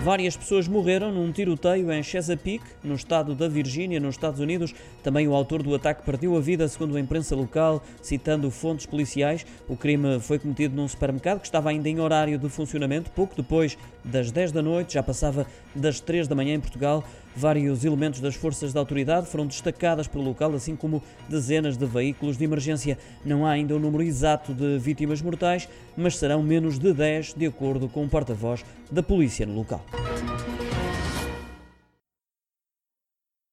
Várias pessoas morreram num tiroteio em Chesapeake, no estado da Virgínia, nos Estados Unidos. Também o autor do ataque perdeu a vida, segundo a imprensa local, citando fontes policiais. O crime foi cometido num supermercado que estava ainda em horário de funcionamento, pouco depois das 10 da noite, já passava das 3 da manhã em Portugal. Vários elementos das forças da autoridade foram destacadas pelo local, assim como dezenas de veículos de emergência. Não há ainda o número exato de vítimas mortais, mas serão menos de 10, de acordo com o porta-voz da polícia no local.